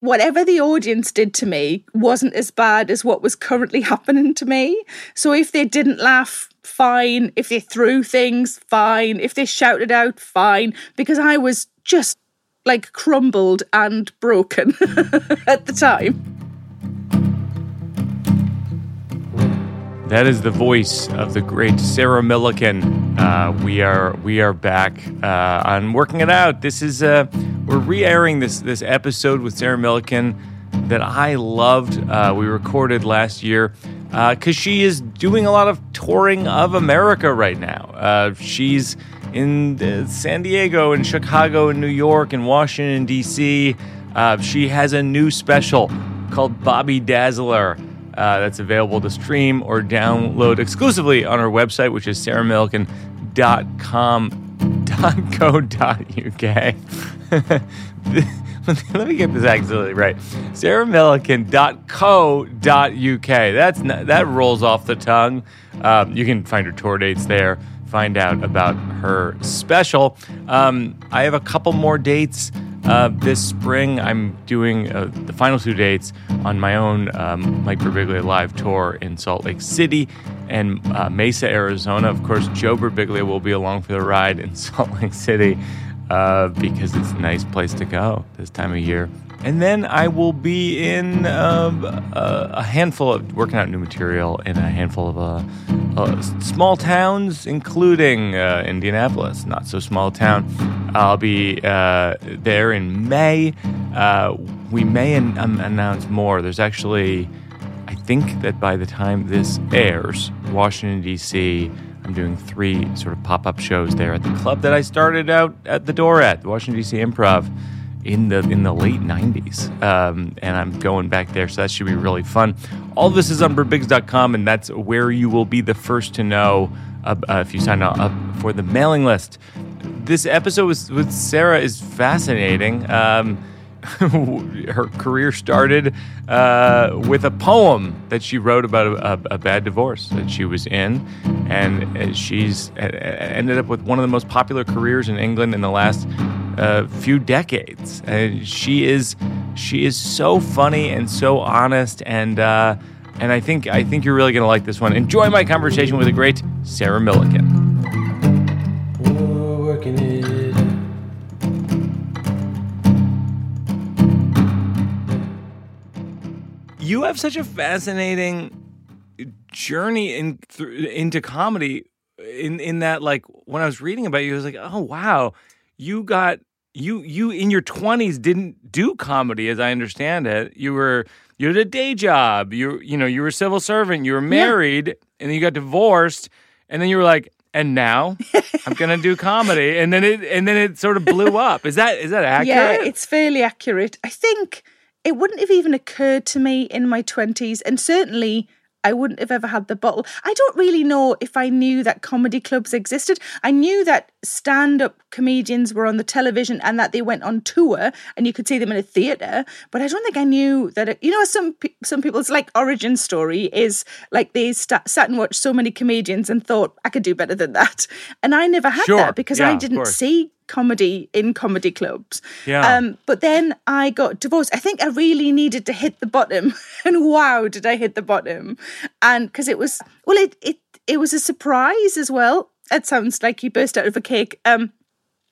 whatever the audience did to me wasn't as bad as what was currently happening to me. So if they didn't laugh, fine. If they threw things, fine. If they shouted out, fine. Because I was just like crumbled and broken at the time. That is the voice of the great Sarah Millican. Uh, we are we are back uh, on working it out. This is uh, we're re-airing this this episode with Sarah Millican that I loved. Uh, we recorded last year because uh, she is doing a lot of touring of America right now. Uh, she's in San Diego and Chicago and New York and Washington D.C. she has a new special called Bobby Dazzler. Uh, that's available to stream or download exclusively on our website, which is sarahmillican.com.co.uk. Let me get this absolutely right. sarahmillican.co.uk. That's not, that rolls off the tongue. Um, you can find her tour dates there. Find out about her special. Um, I have a couple more dates uh, this spring, I'm doing uh, the final two dates on my own um, Mike Birbiglia live tour in Salt Lake City and uh, Mesa, Arizona. Of course, Joe Birbiglia will be along for the ride in Salt Lake City uh, because it's a nice place to go this time of year. And then I will be in um, a, handful of working out new material in a handful of uh, uh, small towns, including uh, Indianapolis, not so small town. I'll be uh, there in May. Uh, we may an- um, announce more. There's actually, I think that by the time this airs, Washington, D.C., I'm doing three sort of pop up shows there at the club that I started out at the door at, the Washington, D.C. Improv in the in the late 90s um, and i'm going back there so that should be really fun. All this is on birbigs.com and that's where you will be the first to know uh, uh, if you sign up for the mailing list. This episode with, with sarah is fascinating. Um, her career started uh, with a poem that she wrote about a, a, a, bad divorce that she was in, and uh, she's uh, ended up with one of the most popular careers in England in the last uh, few decades. And she is she is so funny and so honest, and uh, and I think I think you're really going to like this one. Enjoy my conversation with the great Sarah Millican. you have such a fascinating journey in th- into comedy in in that like when I was reading about you I was like oh wow you got you you in your 20s didn't do comedy as I understand it. You were you had a day job. You you know you were a civil servant. You were married yeah. and then you got divorced and then you were like and now I'm gonna do comedy. And then it and then it sort of blew up. Is that is that accurate? yeah it's fairly accurate. I think it wouldn't have even occurred to me in my 20s. And certainly, I wouldn't have ever had the bottle. I don't really know if I knew that comedy clubs existed. I knew that stand up comedians were on the television and that they went on tour and you could see them in a theatre. But I don't think I knew that, it, you know, some, some people's like origin story is like they st- sat and watched so many comedians and thought, I could do better than that. And I never had sure. that because yeah, I didn't see comedy in comedy clubs. Yeah. Um, but then I got divorced. I think I really needed to hit the bottom, and wow, did I hit the bottom! And because it was well, it it it was a surprise as well. It sounds like you burst out of a cake. Um,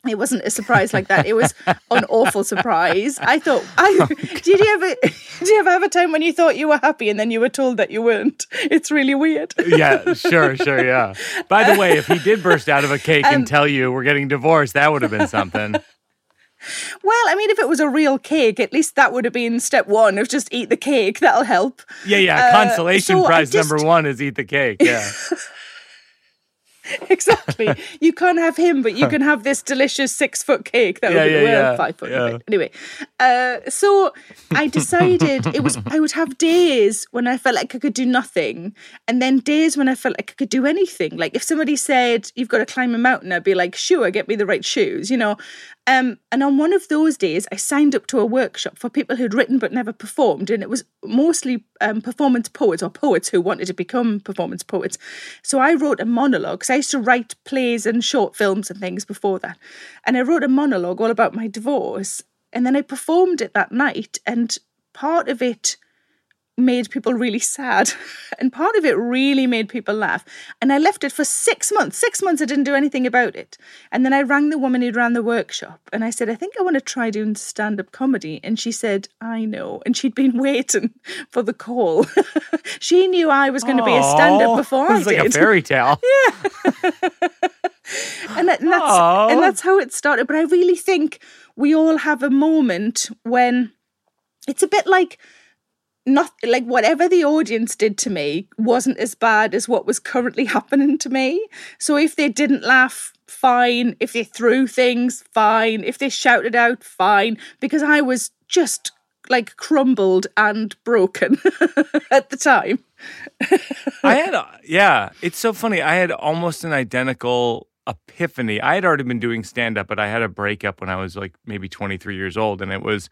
it wasn't a surprise like that. It was an awful surprise. I thought, I, did you ever, did you ever have a time when you thought you were happy and then you were told that you weren't? It's really weird. yeah, sure, sure, yeah. By the way, if he did burst out of a cake um, and tell you we're getting divorced, that would have been something. Well, I mean, if it was a real cake, at least that would have been step one of just eat the cake. That'll help. Yeah, yeah. Uh, Consolation so prize just... number one is eat the cake. Yeah. exactly. You can't have him, but you can have this delicious six foot cake that yeah, would be yeah, yeah. five foot. Yeah. Anyway, uh, so I decided it was I would have days when I felt like I could do nothing, and then days when I felt like I could do anything. Like if somebody said you've got to climb a mountain, I'd be like, sure, get me the right shoes, you know. Um, and on one of those days, I signed up to a workshop for people who'd written but never performed, and it was mostly um, performance poets or poets who wanted to become performance poets. So I wrote a monologue because I used to write plays and short films and things before that, and I wrote a monologue all about my divorce. And then I performed it that night, and part of it made people really sad. And part of it really made people laugh. And I left it for six months. Six months I didn't do anything about it. And then I rang the woman who ran the workshop and I said, I think I want to try doing stand up comedy. And she said, I know. And she'd been waiting for the call. she knew I was going to be a stand up before I It's like did. a fairy tale. Yeah. and, that, and that's Aw. and that's how it started. But I really think we all have a moment when it's a bit like not like whatever the audience did to me wasn't as bad as what was currently happening to me. So if they didn't laugh, fine. If they threw things, fine. If they shouted out, fine. Because I was just like crumbled and broken at the time. I had, yeah, it's so funny. I had almost an identical epiphany. I had already been doing stand up, but I had a breakup when I was like maybe 23 years old. And it was,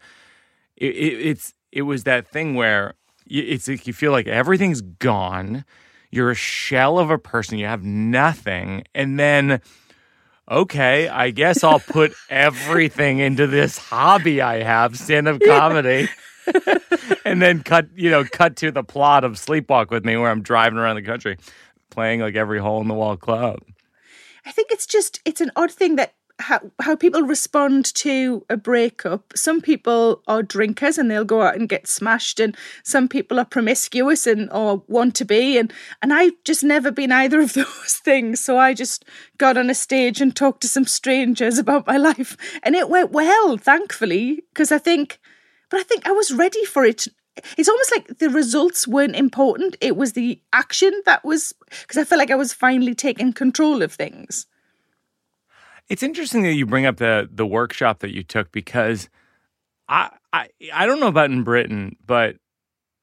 it, it, it's, it was that thing where it's like you feel like everything's gone. You're a shell of a person. You have nothing. And then, okay, I guess I'll put everything into this hobby I have, stand up comedy. and then cut, you know, cut to the plot of Sleepwalk with Me, where I'm driving around the country playing like every hole in the wall club. I think it's just it's an odd thing that how how people respond to a breakup. Some people are drinkers and they'll go out and get smashed, and some people are promiscuous and or want to be, and and I've just never been either of those things. So I just got on a stage and talked to some strangers about my life, and it went well, thankfully, because I think, but I think I was ready for it. It's almost like the results weren't important. It was the action that was because I felt like I was finally taking control of things. It's interesting that you bring up the the workshop that you took because I I I don't know about in Britain, but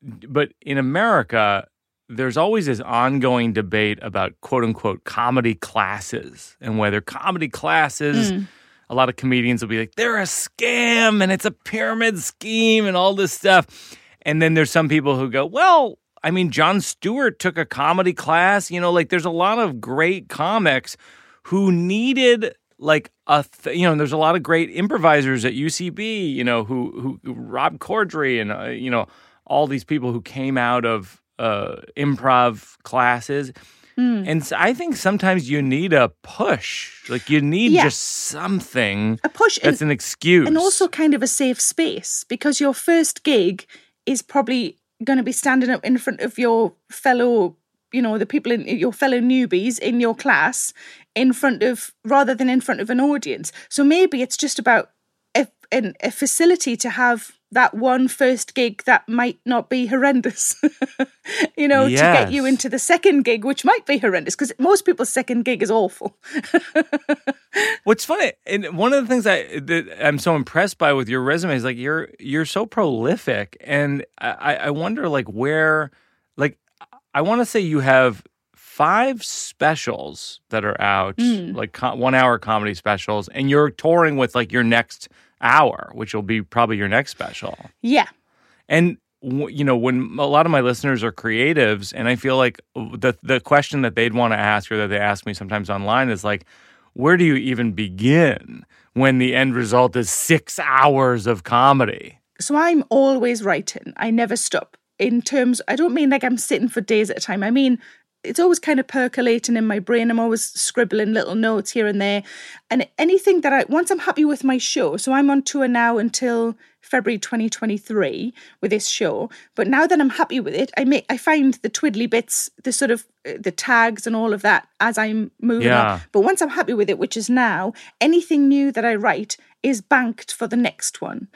but in America, there's always this ongoing debate about quote unquote comedy classes and whether comedy classes. Hmm. A lot of comedians will be like, they're a scam and it's a pyramid scheme and all this stuff. And then there's some people who go, well, I mean, Jon Stewart took a comedy class. You know, like there's a lot of great comics who needed like a th- you know there's a lot of great improvisers at UCB you know who who Rob Corddry and uh, you know all these people who came out of uh, improv classes. And so I think sometimes you need a push like you need Yeah. just something A push that's and, an excuse. and also kind of a safe space because your first gig is probably going to be standing up in front of your fellow you know the people in your fellow newbies in your class in front of rather than in front of an audience. So maybe it's just about a, an, a facility to have that one first gig that might not be horrendous you know to get you into the second gig which might be horrendous because most people's second gig is awful. What's funny, and one of the things I that I'm so impressed by with your resume is like you're you're so prolific, and I I wonder like where, like I want to say you have five specials that are out, mm. like co- one hour comedy specials, and you're touring with like your next hour, which will be probably your next special. yeah And w- you know, when a lot of my listeners are creatives, and I feel like the the question that they'd want to ask or that they ask me sometimes online is like, where do you even begin when the end result is six hours of comedy? so I'm always writing. I never stop. In terms, I don't mean like I'm sitting for days at a time. I mean, it's always kind of percolating in my brain. I'm always scribbling little notes here and there. And anything that I, once I'm happy with my show, so I'm on tour now until February 2023 with this show. But now that I'm happy with it, I make, I find the twiddly bits, the sort of, uh, the tags and all of that as I'm moving Yeah. on. But once I'm happy with it, which is now, anything new that I write is banked for the next one.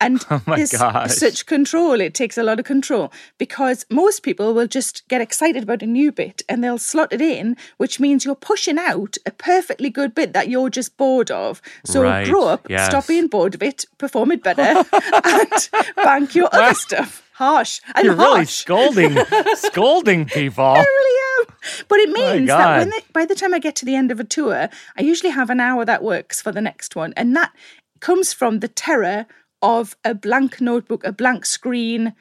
And Oh gosh. such control. It takes a lot of control because most people will just get excited about a new bit and they'll slot it in, which means you're pushing out a perfectly good bit that you're just bored of. So Right, grow up, yes. stop being bored of it, perform it better, and bank your other stuff. Harsh. I'm You're really scolding, scolding people. I really am. But it means that when God. the, by the time I get to the end of a tour, I usually have an hour that works for the next one. And that comes from the terror of a blank notebook, a blank screen.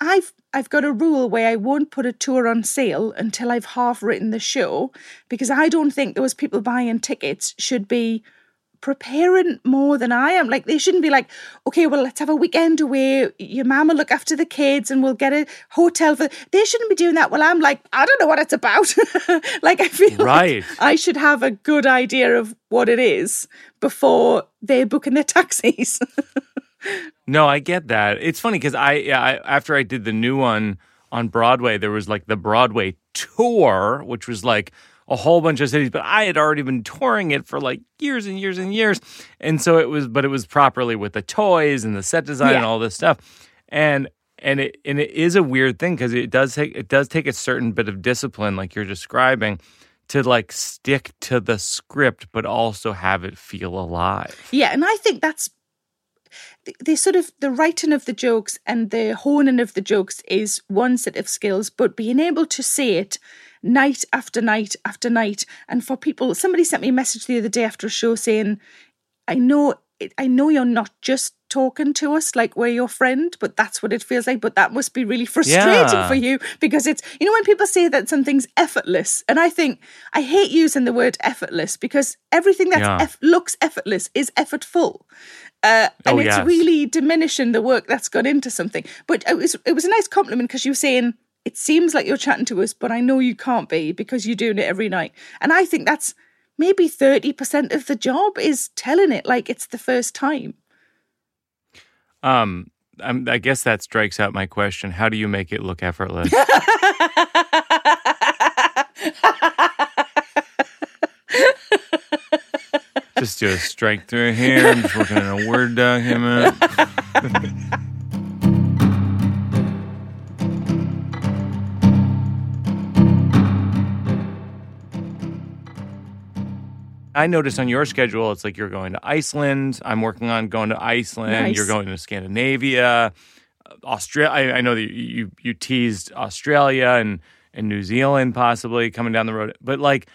I've I've got a rule where I won't put a tour on sale until I've half written the show because I don't think those people buying tickets should be preparing more than I am. Like they shouldn't be like, okay, well, let's have a weekend away. Your mum will look after the kids and we'll get a hotel for. They shouldn't be doing that. Well, I'm like, I don't know what it's about. like I feel right. like I should have a good idea of what it is before they're booking their taxis. no, I get that. It's funny because I, yeah, I after I did the new one on Broadway, there was like the Broadway tour, which was like a whole bunch of cities, but I had already been touring it for like years and years and years. And so it was, but it was properly with the toys and the set design yeah. and all this stuff. And and it and it is a weird thing because it does take it does take a certain bit of discipline, like you're describing, to like stick to the script, but also have it feel alive. Yeah, and I think that's the, the, sort of the writing of the jokes and the honing of the jokes is one set of skills, but being able to say it night after night after night. And for people, somebody sent me a message the other day after a show saying, I know I know you're not just talking to us like we're your friend, but that's what it feels like. But that must be really frustrating yeah. for you because it's, you know, when people say that something's effortless, and I think I hate using the word effortless because everything that yeah. eff- looks effortless is effortful. Uh, and oh, it's yes. really diminishing the work that's gone into something. But it was, it was a nice compliment because you were saying, it seems like you're chatting to us, but I know you can't be because you're doing it every night. And I think that's maybe 30% of the job is telling it like it's the first time. Um, I'm, i guess that strikes out my question. How do you make it look effortless? just do a strike through here. I'm just working on a Word document. I noticed on your schedule, it's like you're going to Iceland. I'm working on going to Iceland. Nice. You're going to Scandinavia, Australia. I, I, know that you you teased Australia and and New Zealand possibly coming down the road, but like.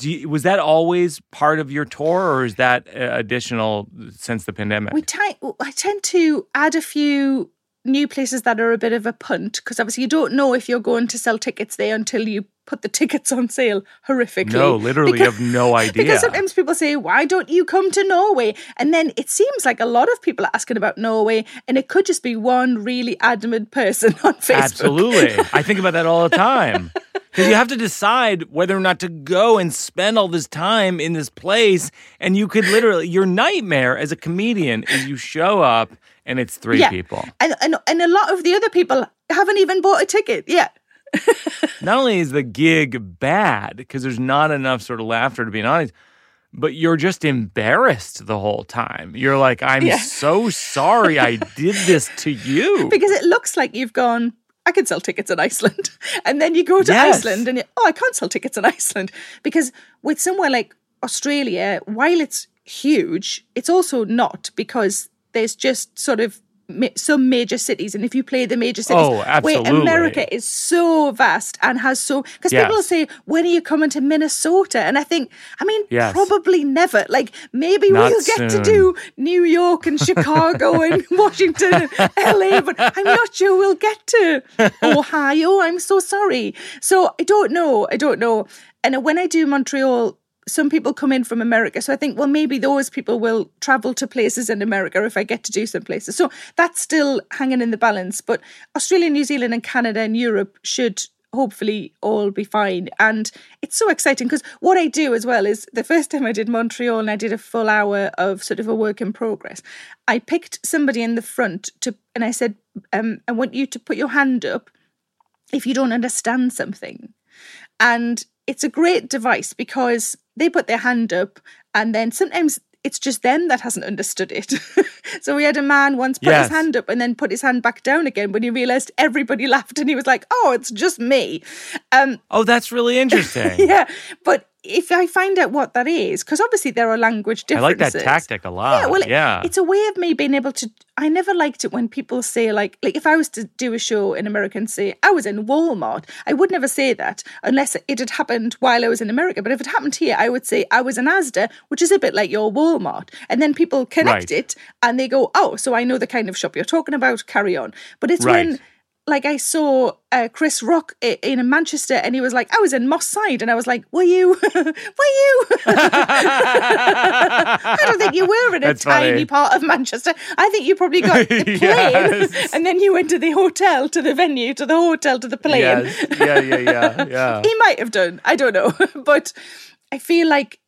You, was that always part of your tour, or is that uh, additional since the pandemic? We t- I tend to add a few new places that are a bit of a punt because obviously you don't know if you're going to sell tickets there until you put the tickets on sale horrifically. No, literally, because, have no idea. Because sometimes people say, "Why don't you come to Norway?" And then it seems like a lot of people are asking about Norway, and it could just be one really adamant person on Facebook. Absolutely, I think about that all the time. Because you have to decide whether or not to go and spend all this time in this place. And you could literally, your nightmare as a comedian is you show up and it's three yeah. people. And, and, and a lot of the other people haven't even bought a ticket yet. not only is the gig bad because there's not enough sort of laughter to be honest, but you're just embarrassed the whole time. You're like, I'm yeah. so sorry I did this to you. Because it looks like you've gone, I can sell tickets in Iceland. And then you go to yes. Iceland and you, oh, I can't sell tickets in Iceland. Because with somewhere like Australia, while it's huge, it's also not because there's just sort of some major cities and if you play the major cities oh, absolutely. where america is so vast and has so because yes. people say when are you coming to minnesota? And i think i mean yes. probably never. Like maybe Not we'll get to do new york and chicago and washington and la but i'm not sure we'll get to ohio. I'm so sorry. So i don't know. I don't know. And when i do montreal some people come in from America. So I think, well, maybe those people will travel to places in America if I get to do some places. So that's still hanging in the balance. But Australia, New Zealand, and Canada and Europe should hopefully all be fine. And it's so exciting because what I do as well is the first time I did Montreal and I did a full hour of sort of a work in progress, I picked somebody in the front to, and I said, um, I want you to put your hand up if you don't understand something. And it's a great device because they put their hand up and then sometimes it's just them that hasn't understood it. so we had a man once put yes. his hand up and then put his hand back down again when he realized everybody laughed and he was like, "Oh, it's just me." Um, oh, that's really interesting. yeah, but if I find out what that is, because obviously there are language differences. I like that tactic a lot. Yeah, well, yeah. It, it's a way of me being able to. I never liked it when people say like, like if I was to do a show in America and say I was in Walmart, I would never say that unless it had happened while I was in America. But if it happened here, I would say I was in Asda, which is a bit like your Walmart, and then people connect right. it and they go, oh, so I know the kind of shop you're talking about. Carry on. But it's right. when like I saw uh, Chris Rock in Manchester, and he was like, "I was in Moss Side," and I was like, "Were you? were you?" I don't think you were in a That's tiny funny. part of Manchester. I think you probably got the plane, yes. and then you went to the hotel, to the venue, to the hotel, to the plane. Yes. Yeah, yeah, yeah, yeah. he might have done. I don't know, but I feel like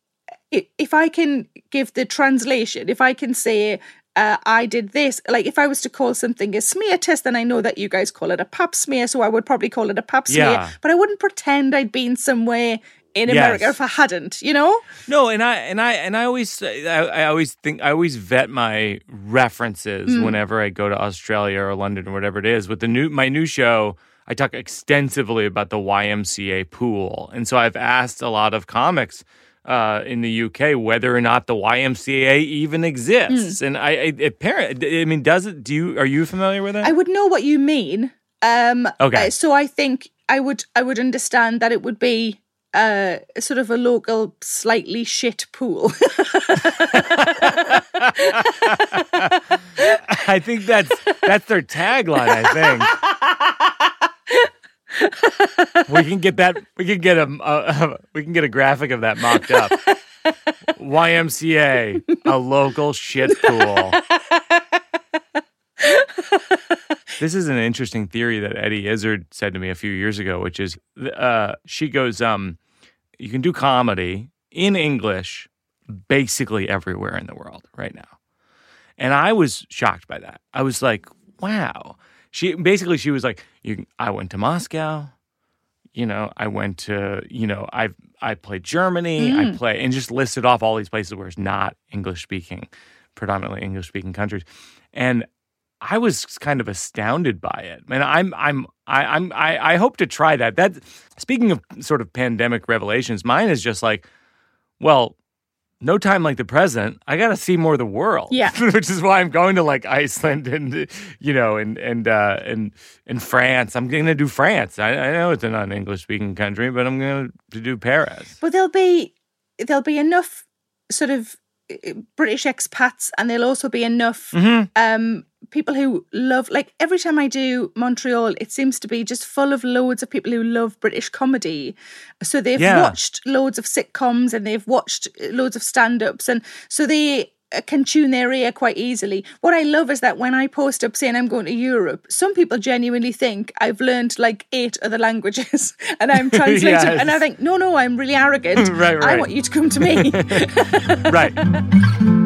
if I can give the translation, if I can say uh, I did this. Like if I was to call something a smear test, then I know that you guys call it a pap smear, so I would probably call it a pap smear. Yeah. But I wouldn't pretend I'd been somewhere in yes. America if I hadn't, you know. No, and I and I and I always I, I always think I always vet my references mm. whenever I go to Australia or London or whatever it is. With the new my new show. I talk extensively about the YMCA pool. And so I've asked a lot of comics uh, in the UK whether or not the YMCA even exists. Mm. And I, I, apparent, I mean, does it? Do you are you familiar with it? I would know what you mean. Um, okay. Uh, so I think I would I would understand that it would be uh, sort of a local, slightly shit pool. I think that's that's their tagline. I think we can get that. We can get a, a, We can get a graphic of that mocked up. YMCA, a local shit pool. this is an interesting theory that Eddie Izzard said to me a few years ago, which is, uh, she goes, um, you can do comedy in English basically everywhere in the world right now. And I was shocked by that. I was like, wow she basically she was like, you, I went to Moscow, you know, I went to, you know, I I played Germany, mm. I play, and just listed off all these places where it's not English speaking, predominantly English speaking countries, and I was kind of astounded by it. And I'm I'm I, I'm I, I hope to try that. That speaking of sort of pandemic revelations, mine is just like, well, no time like the present. I got to see more of the world. Yeah, which is why I'm going to like Iceland and you know and and uh, and and France. I'm going to do France. I, I know it's a non-English speaking country, but I'm going to do Paris. But there'll be there'll be enough sort of uh, British expats, and there'll also be enough mm-hmm. um, people who love like every time I do Montreal, it seems to be just full of loads of people who love British comedy. So they've yeah. watched loads of sitcoms and they've watched loads of stand-ups and so they uh, can tune their ear quite easily. What I love is that when I post up saying I'm going to Europe, some people genuinely think I've learned like eight other languages and I'm translating. yes. And I think, no, no, I'm really arrogant. right, right. I want you to come to me. right.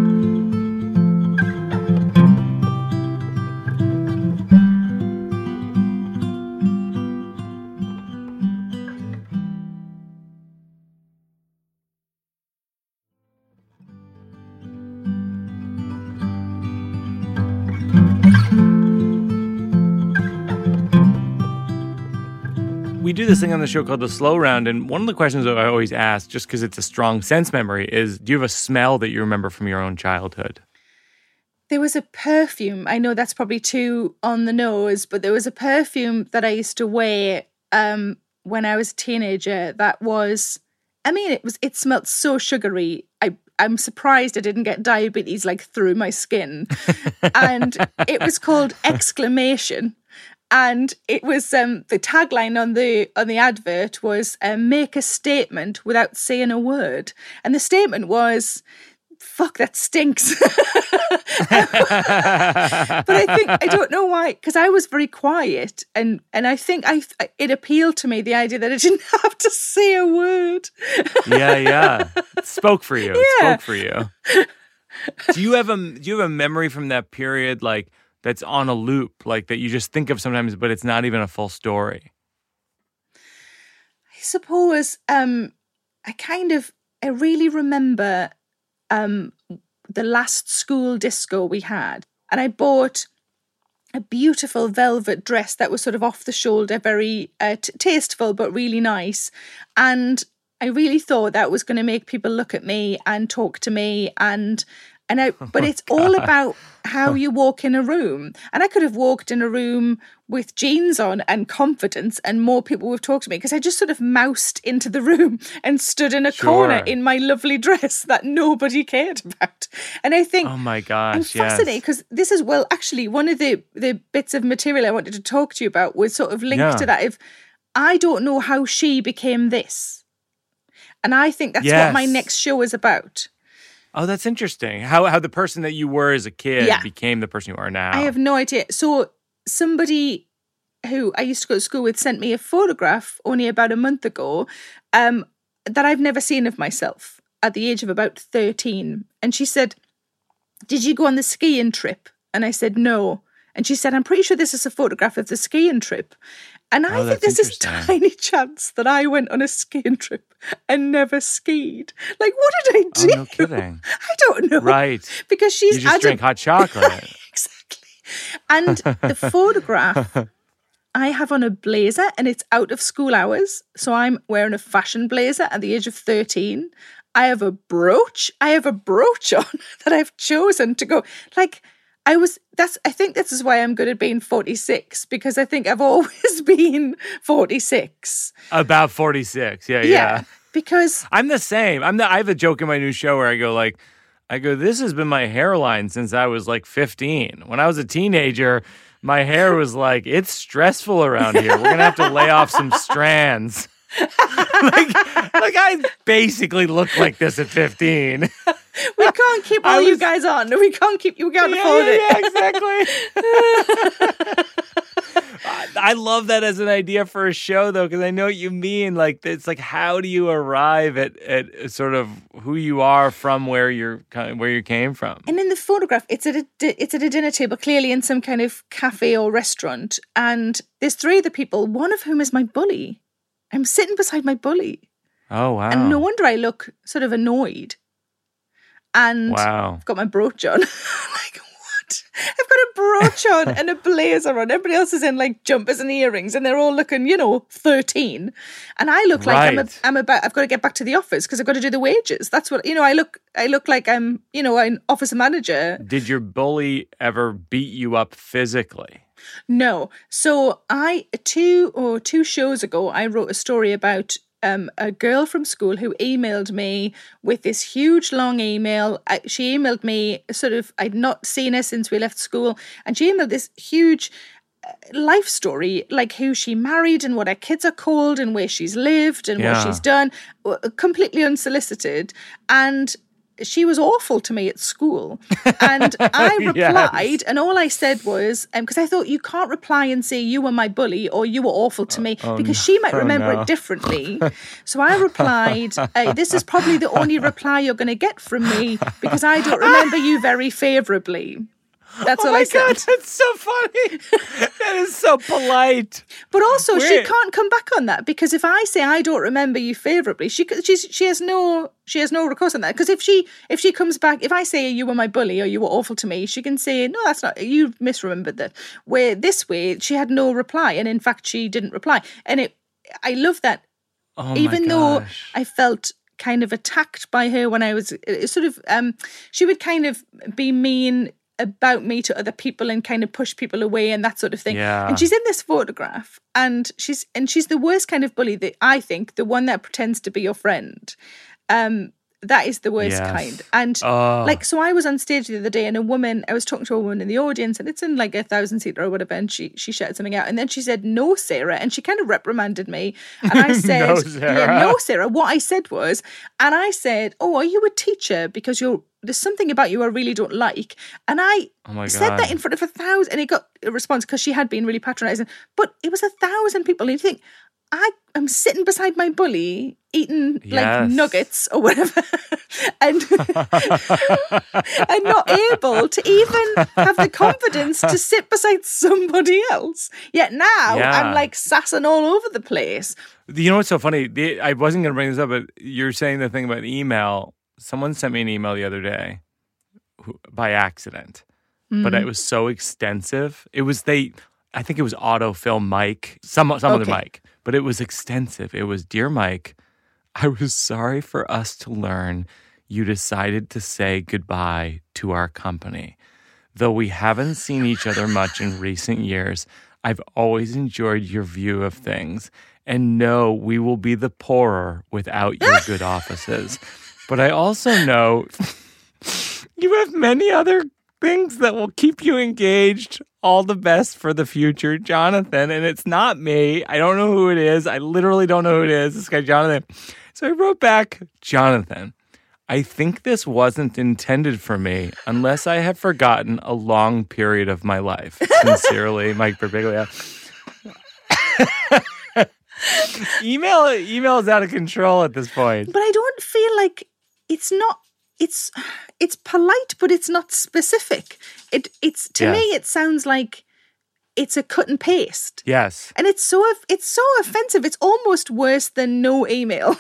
Do this thing on the show called the slow round, and one of the questions that I always ask, just because it's a strong sense memory, is do you have a smell that you remember from your own childhood? There was a perfume. I know that's probably too on the nose, but there was a perfume that I used to wear um, when I was a teenager. That was, I mean, it was it smelled so sugary. I I'm surprised I didn't get diabetes like through my skin, and it was called exclamation and it was um, the tagline on the on the advert was um, "Make a statement without saying a word," and the statement was fuck that stinks. But i think i don't know why because i was very quiet and and i think i it appealed to me the idea that i didn't have to say a word. Yeah yeah. It spoke for you. It spoke for you. Do you have a do you have a memory from that period like that's on a loop, like that you just think of sometimes, but it's not even a full story? I suppose um, I kind of I really remember um, the last school disco we had, and I bought a beautiful velvet dress that was sort of off the shoulder, very uh, t- tasteful but really nice, and I really thought that was going to make people look at me and talk to me and And I, oh but it's all about how you walk in a room. And I could have walked in a room with jeans on and confidence, and more people would talk to me because I just sort of moused into the room and stood in a sure. corner in my lovely dress that nobody cared about. And I think, oh my gosh, I'm fascinated because yes. this is well, actually, one of the the bits of material I wanted to talk to you about was sort of linked yeah. to that. If I don't know how she became this. And I think that's yes. what my next show is about. Oh, that's interesting. How how the person that you were as a kid yeah. became the person you are now. I have no idea. So somebody who I used to go to school with sent me a photograph only about a month ago um, that I've never seen of myself at the age of about 13. And she said, Did you go on the skiing trip? And I said, No. And she said, I'm pretty sure this is a photograph of the skiing trip. And I oh, think there's this tiny chance that I went on a skiing trip and never skied. Like, what did I do? Oh, no kidding. I don't know. Right. Because she's you just drink hot chocolate. exactly. And the photograph I have on a blazer and it's out of school hours. So I'm wearing a fashion blazer at the age of 13. I have a brooch. I have a brooch on that I've chosen to go. Like, I was that's I think this is why I'm good at being 46 because I think I've always been 46. About 46. Yeah, yeah. yeah because I'm the same. I'm the I have a joke in my new show where I go like I go this has been my hairline since I was like 15. When I was a teenager, my hair was like it's stressful around here. We're going to have to lay off some strands. like, like I basically look like this at 15. we can't keep all was, you guys on. We can't keep you. We can't yeah, afford yeah, it. Yeah, exactly. I love that as an idea for a show, though, because I know what you mean. Like, it's like, how do you arrive at, at sort of who you are from where you're where you came from? And in the photograph, it's at a it's at a dinner table, clearly in some kind of cafe or restaurant, and there's three of the people, one of whom is my bully. I'm sitting beside my bully. Oh wow! And no wonder I look sort of annoyed. And wow. I've got my brooch on. like what? I've got a brooch on and a blazer on. Everybody else is in like jumpers and earrings, and they're all looking, you know, thirteen. And I look like. I'm, a, I'm about. I've got to get back to the office because I've got to do the wages. That's what you know. I look. I look like I'm, you know, an office manager. Did your bully ever beat you up physically? No. So I two or two shows ago, I wrote a story about um, a girl from school who emailed me with this huge long email. I, she emailed me sort of, I'd not seen her since we left school, and she emailed this huge uh, life story, like who she married and what her kids are called and where she's lived and yeah. what she's done, completely unsolicited. And she was awful to me at school. And I replied, yes. and all I said was, because um, I thought you can't reply and say you were my bully or you were awful to me, oh, because she might oh, remember oh, no. it differently. so I replied, uh, This is probably the only reply you're going to get from me because I don't remember you very favorably. That's oh what I said. God, that's so funny. that is so polite. But also, she can't come back on that because if I say I don't remember you favorably, she she's, she has no she has no recourse on that. Because if she if she comes back, if I say you were my bully or you were awful to me, she can say no, that's not you misremembered that. Where this way, she had no reply, and in fact, she didn't reply. And it, I love that. Oh even though I felt kind of attacked by her when I was sort of um she would kind of be mean about me to other people and kind of push people away and that sort of thing. Yeah. And she's in this photograph and she's and she's the worst kind of bully that I think, the one that pretends to be your friend. Um that is the worst yes. kind. And oh. like, so I was on stage the other day, and a woman, I was talking to a woman in the audience, and it's in like a thousand seater or whatever, and she she shouted something out, and then she said, "No, Sarah," and she kind of reprimanded me, and I said, no, Sarah. Yeah, "No, Sarah." What I said was, and I said, "Oh, are you a teacher? Because you're there's something about you I really don't like. And I oh said that in front of a thousand, and it got a response because she had been really patronizing. But it was a thousand people, and you think, I am sitting beside my bully eating yes. like nuggets or whatever and and not able to even have the confidence to sit beside somebody else. Yet now yeah. I'm like sassing all over the place. You know what's so funny? I wasn't going to bring this up, but you're saying the thing about email someone sent me an email the other day by accident, mm. but it was so extensive. It was they, I think it was autofill Mike, some some okay. other Mike, but it was extensive. It was dear Mike, I was sorry for us to learn you decided to say goodbye to our company. Though we haven't seen each other much in recent years, I've always enjoyed your view of things and know we will be the poorer without your good offices. But I also know you have many other things that will keep you engaged. All the best for the future, Jonathan. And it's not me. I don't know who it is. I literally don't know who it is. This guy, Jonathan. So I wrote back, Jonathan, I think this wasn't intended for me unless I have forgotten a long period of my life. Sincerely, Mike Birbiglia. email email is out of control at this point. But I don't feel like it's not it's it's polite but it's not specific. It it's to me it sounds like it's a cut and paste. Yes. And it's so it's so offensive. It's almost worse than no email.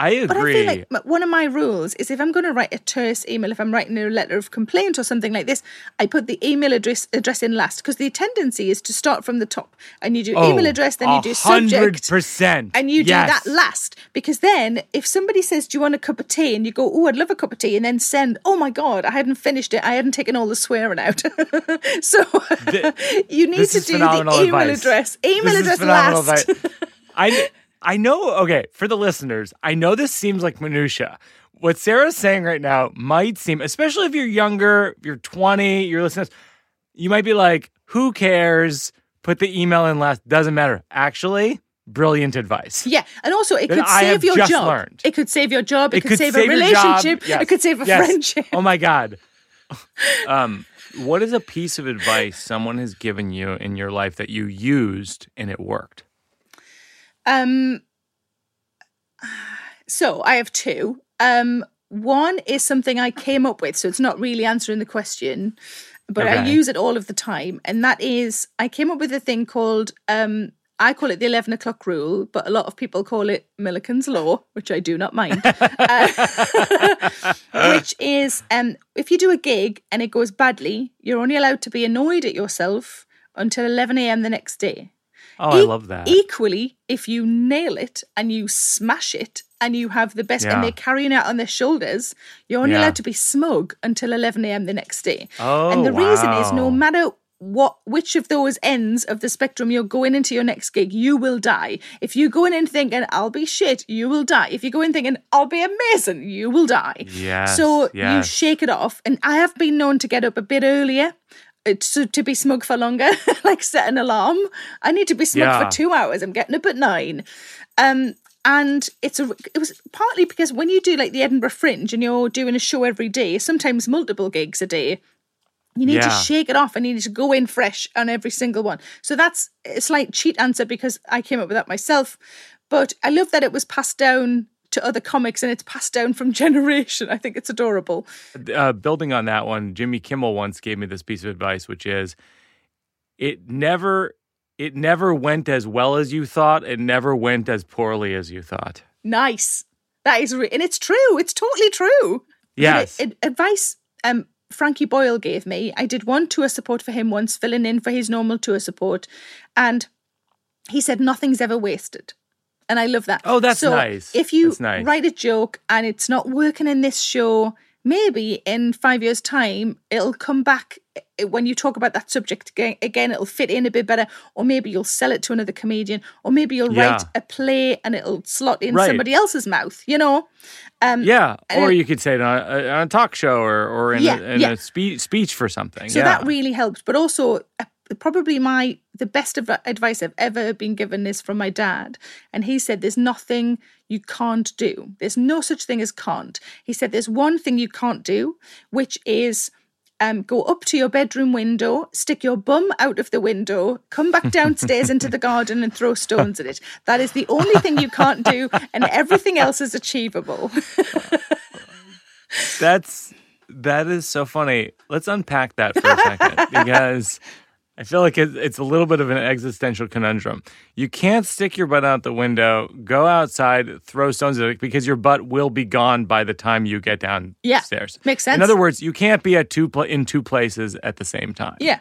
I agree. But I feel like one of my rules is if I'm going to write a terse email, if I'm writing a letter of complaint or something like this, I put the email address address in last because the tendency is to start from the top and you do oh, email address, then you do subject, percent, and you yes. do that last because then if somebody says, "Do you want a cup of tea?" and you go, "Oh, I'd love a cup of tea," and then send, "Oh my god, I hadn't finished it. I hadn't taken all the swearing out." so the, you need to do the email advice. address, email this address last. I I know, okay, for the listeners, I know this seems like minutia. What Sarah's saying right now might seem, especially if you're younger, you're 20, you're listening, you might be like, who cares? Put the email in last, doesn't matter. Actually, brilliant advice. Yeah, and also it could save your job. Learned. It could save your job. It, it could, could, save, save a relationship. Yes. It could save a yes. friendship. Oh my god. um, what is a piece of advice someone has given you in your life that you used and it worked? Um, so I have two. Um, one is something I came up with, so it's not really answering the question, but okay. I use it all of the time, and that is I came up with a thing called um, I call it the 11 o'clock rule, but a lot of people call it Millican's Law, which I do not mind. uh, which is um, if you do a gig and it goes badly, you're only allowed to be annoyed at yourself until 11 a.m. the next day. Oh, e- I love that. Equally, if you nail it and you smash it and you have the best, yeah. and they're carrying it on their shoulders, you're only yeah. allowed to be smug until 11 a.m. the next day. Oh, and the wow. reason is no matter what which of those ends of the spectrum you're going into your next gig, you will die. If you go in and thinking I'll be shit, you will die. If you go in thinking I'll be amazing, you will die. Yeah. So yes. you shake it off. And I have been known to get up a bit earlier to, to be smug for longer, like set an alarm. I need to be smug yeah. for two hours. I'm getting up at nine. Um, and it's a it was partly because when you do like the Edinburgh Fringe and you're doing a show every day, sometimes multiple gigs a day, you need yeah. to shake it off and you need to go in fresh on every single one. So that's a slight cheat answer because I came up with that myself. But I love that it was passed down to other comics and it's passed down from generation. I think it's adorable. Uh, building on that one, Jimmy Kimmel once gave me this piece of advice, which is it never it never went as well as you thought. It never went as poorly as you thought. Nice. That is, re- and it's true. It's totally true. Yes. It, it, advice um, Frankie Boyle gave me. I did one tour support for him once, filling in for his normal tour support, and he said nothing's ever wasted and I love that. Oh, that's so nice. If you nice. write a joke and it's not working in this show, maybe in five years' time it'll come back eh, when you talk about that subject again, again it'll fit in a bit better or maybe you'll sell it to another comedian or maybe you'll yeah. write a play and it'll slot in right. somebody else's mouth you know um, yeah or it, you could say it on a, on a, talk show or, or in, yeah, a, in yeah. a spe- speech for something so that really helps but also a probably my the best of advice I've ever been given is from my dad, and he said, "There's nothing you can't do. There's no such thing as can't." He said, "There's one thing you can't do, which is." Um, go up to your bedroom window, stick your bum out of the window, come back downstairs into the garden and throw stones at it. That is the only thing you can't do, and everything else is achievable. That's that is so funny. Let's unpack that for a second because I feel like it's a little bit of an existential conundrum. You can't stick your butt out the window, go outside, throw stones at it because your butt will be gone by the time you get downstairs. Yeah, makes sense. In other words, you can't be at two pl- in two places at the same time. Yeah.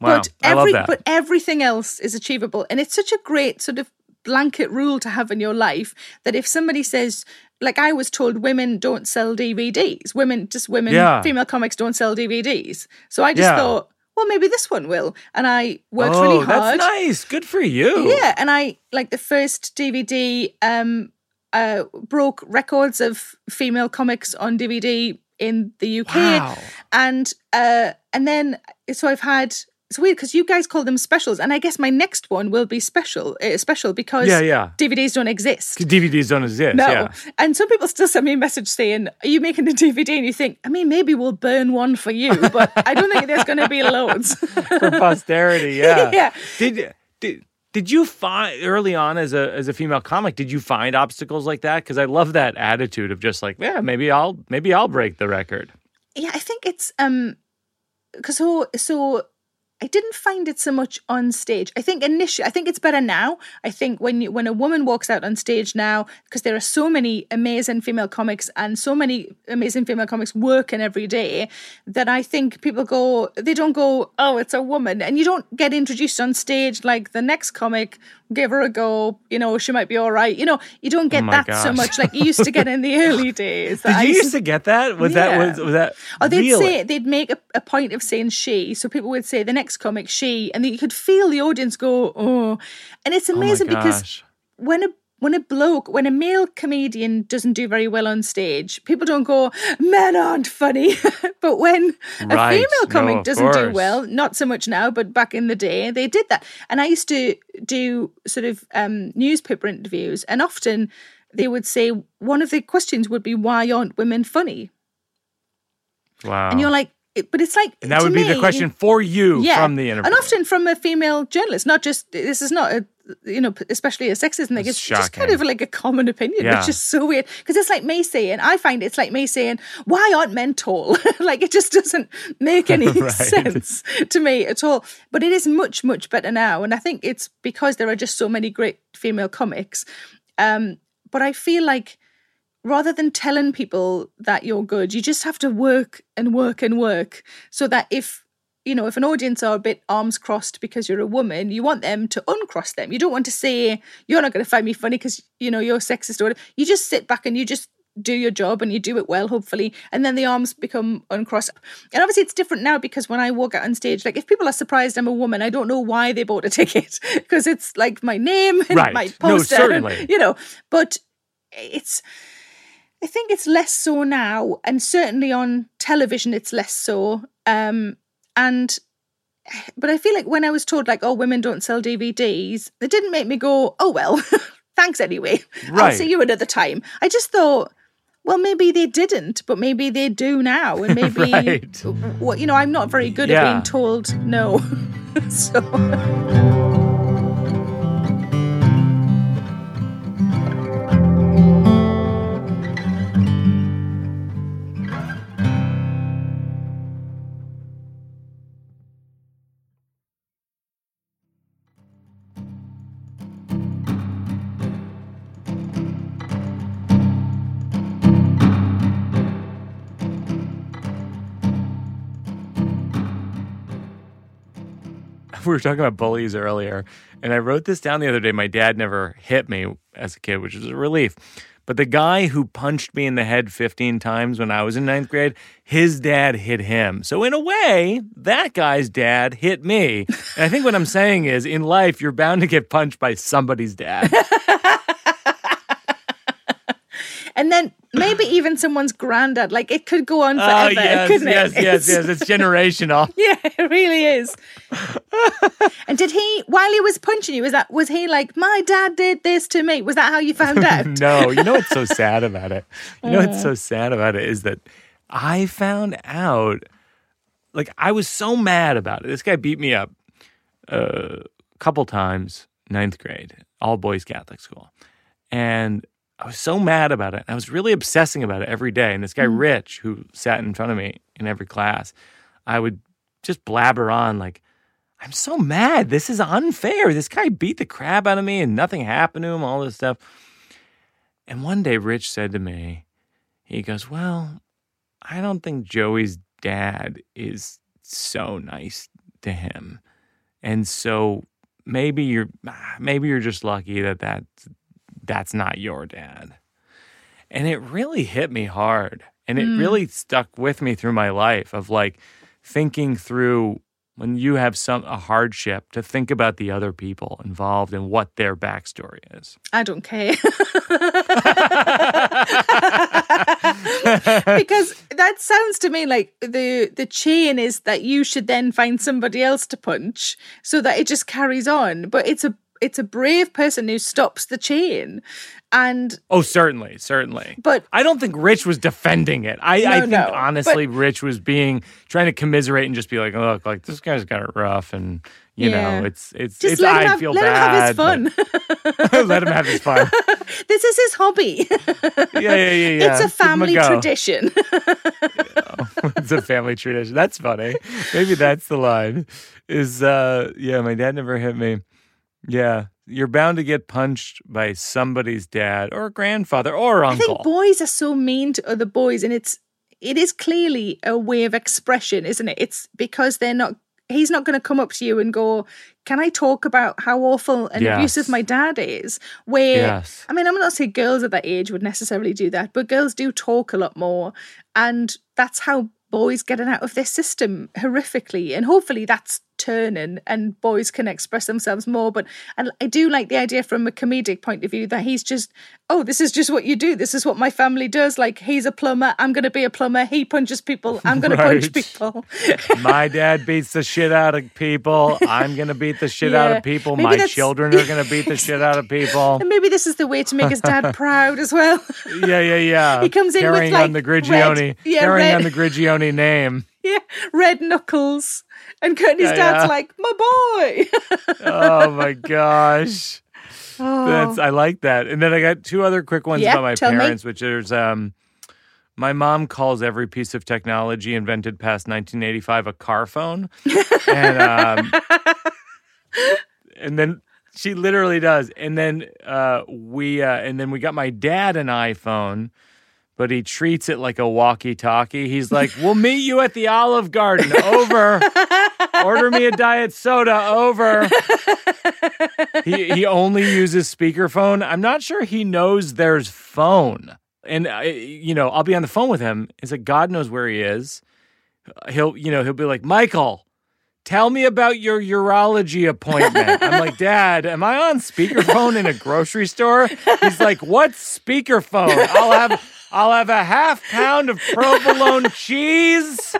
Wow, but every, I love that. But everything else is achievable, and it's such a great sort of blanket rule to have in your life that if somebody says like I was told women don't sell DVDs. Women, just women, yeah. female comics don't sell DVDs. So I just yeah. thought, well, maybe this one will. And I worked oh, really hard. That's nice. Good for you. Yeah. And I, like, the first DVD um, uh, broke records of female comics on DVD in the UK. Wow. And, uh, and then, so I've had it's weird because you guys call them specials, and I guess my next one will be special, uh, special because yeah, yeah. DVDs don't exist. DVDs don't exist. No, yeah. and some people still send me a message saying, "Are you making a DVD?" And you think, I mean, maybe we'll burn one for you, but I don't think there's going to be loads for posterity. Yeah, yeah. Did did did you find early on as a as a female comic? Did you find obstacles like that? Because I love that attitude of just like, yeah, maybe I'll maybe I'll break the record. Yeah, I think it's um because so so I didn't find it so much on stage. I think initially, I think it's better now. I think when you, when a woman walks out on stage now, because there are so many amazing female comics and so many amazing female comics working every day, that I think people go, they don't go, oh, it's a woman, and you don't get introduced on stage like the next comic give her a go. You know, she might be all right. You know, you don't get oh that gosh. so much like you used to get in the early days. Did you used to get that? Was yeah. that was, was that? Oh, they'd say they'd make a, a, point of saying she, so people would say the next comic she, and you could feel the audience go oh, and it's oh amazing oh because when a when a bloke, when a male comedian doesn't do very well on stage, people don't go, men aren't funny. but when right. a female comic no, doesn't course. do well, not so much now, but back in the day, they did that. And I used to do sort of um, newspaper interviews, and often they would say, one of the questions would be, why aren't women funny? Wow. And you're like, but it's like and that would me, be the question for you yeah, from the interview and often from a female journalist not just this is not a you know especially a sexism thing it's shocking. just kind of like a common opinion yeah. which is so weird because it's like me saying i find it's like me saying why aren't men tall like it just doesn't make any right. sense to me at all but it is much much better now and i think it's because there are just so many great female comics um but i feel like rather than telling people that you're good, you just have to work and work and work so that if you know if an audience are a bit arms crossed because you're a woman you want them to uncross them you don't want to say you're not going to find me funny because you know you're sexist or you just sit back and you just do your job and you do it well hopefully and then the arms become uncrossed and obviously it's different now because when i walk out on stage like if people are surprised i'm a woman i don't know why they bought a ticket because it's like my name and right. my poster no, certainly. And, you know but it's I think it's less so now, and certainly on television, it's less so. Um, and but I feel like when I was told like, "Oh, women don't sell DVDs," it didn't make me go, "Oh well, thanks anyway. Right. I'll see you another time." I just thought, well, maybe they didn't, but maybe they do now, and maybe right. well, you know, I'm not very good yeah. at being told no, so. we were talking about bullies earlier, and I wrote this down the other day. My dad never hit me as a kid, which is a relief. But the guy who punched me in the head 15 times when I was in ninth grade, his dad hit him. So, in a way, that guy's dad hit me. And I think what I'm saying is in life, you're bound to get punched by somebody's dad. and then maybe even someone's granddad. Like it could go on forever. Oh, yes, couldn't yes, it? yes, yes. It's generational. yeah, it really is. and did he, while he was punching you, was that was he like, my dad did this to me? Was that how you found out? no. You know what's so sad about it? You know what's so sad about it is that I found out. Like I was so mad about it. This guy beat me up uh, a couple times, ninth grade, all boys Catholic school, and I was so mad about it. I was really obsessing about it every day. And this guy, mm. Rich, who sat in front of me in every class, I would just blabber on like, I'm so mad. This is unfair. This guy beat the crap out of me and nothing happened to him, all this stuff. And one day, Rich said to me, he goes, Well, I don't think Joey's dad is so nice to him. And so maybe you're maybe you're just lucky that that that's not your dad. And it really hit me hard. And it Mm. really stuck with me through my life of like thinking through when you have some a hardship to think about the other people involved and what their backstory is. I don't care. because that sounds to me like the the chain is that you should then find somebody else to punch so that it just carries on. But it's a it's a brave person who stops the chain. And Oh, certainly, certainly. but I don't think Rich was defending it. I, I think no, honestly, Rich was being trying to commiserate and just be like, "Look, like this guy's got it rough," and you Yeah. know, it's it's just it's. let him I have, feel let bad. him have his fun. let him have his fun. this is his hobby. Yeah, yeah, yeah, yeah. it's a family tradition. it's a family tradition. That's funny. Maybe that's the line. Is uh, yeah, my dad never hit me. Yeah, you're bound to get punched by somebody's dad or grandfather or uncle. I think boys are so mean to other boys, and it's it is clearly a way of expression, isn't it? It's because they're not. He's not going to come up to you and go, "Can I talk about how awful and Yes. abusive my dad is?" Where Yes. I mean, I'm not saying girls at that age would necessarily do that, but girls do talk a lot more, and that's how boys get it out of their system horrifically. And hopefully, that's turning, and boys can express themselves more. But and I do like the idea from a comedic point of view that he's just, oh, this is just what you do. This is what my family does. Like he's a plumber, I'm going to be a plumber. He punches people, I'm going to punch people. My dad beats the shit out of people. I'm gonna beat the shit out of people. Maybe My children are gonna beat the shit out of people. and maybe this is the way to make his dad proud as well. Yeah, yeah, yeah. He comes in with, carrying like, on the Grigioni, red- yeah, carrying red- on the Grigioni name. yeah, red knuckles. And his Yeah, dad's yeah. like, my boy. Oh my gosh. Oh. That's I like that. And then I got two other quick ones Yeah, about my tell me. parents, which is um my mom calls every piece of technology invented past 1985 a car phone. and um and then she literally does. And then uh we uh and then we got my dad an iPhone. But he treats it like a walkie-talkie. He's like, "We'll meet you at the Olive Garden. Over. Order me a diet soda. Over." he he only uses speakerphone. I'm not sure he knows there's phone. And uh, you know, I'll be on the phone with him. It's like God knows where he is. He'll you know he'll be like Michael, tell me about your urology appointment. I'm like Dad, am I on speakerphone in a grocery store? He's like, what speakerphone? I'll have I'll have a half pound of provolone cheese.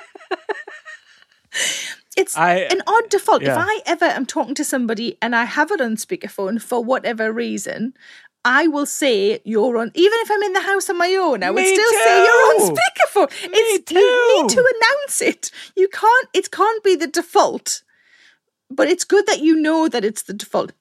It's I- an odd default. If. I ever am talking to somebody and I have it on speakerphone for whatever reason, I will say you're on. Even if I'm in the house on my own, I would Me still say you're on too. speakerphone. it's you too. need to announce it. You can't. It can't be the default. But it's good that you know that it's the default.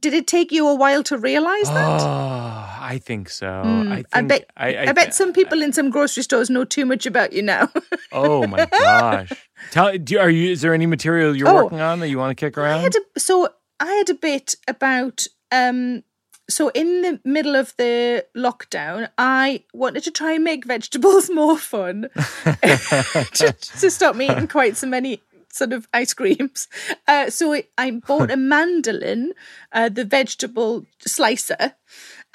Did it take you a while to realize that? Oh, I think so. I, think, I bet. I, I, bet some people in some grocery stores know too much about you now. Oh my gosh! Tell do are you? Is there any material you're Oh. working on that you want to kick I around? had a, so I had a bit about um so in the middle of the lockdown I wanted to try and make vegetables more fun to, to stop me eating quite so many sort of ice creams. Uh, so I, I bought a mandolin, uh, the vegetable slicer.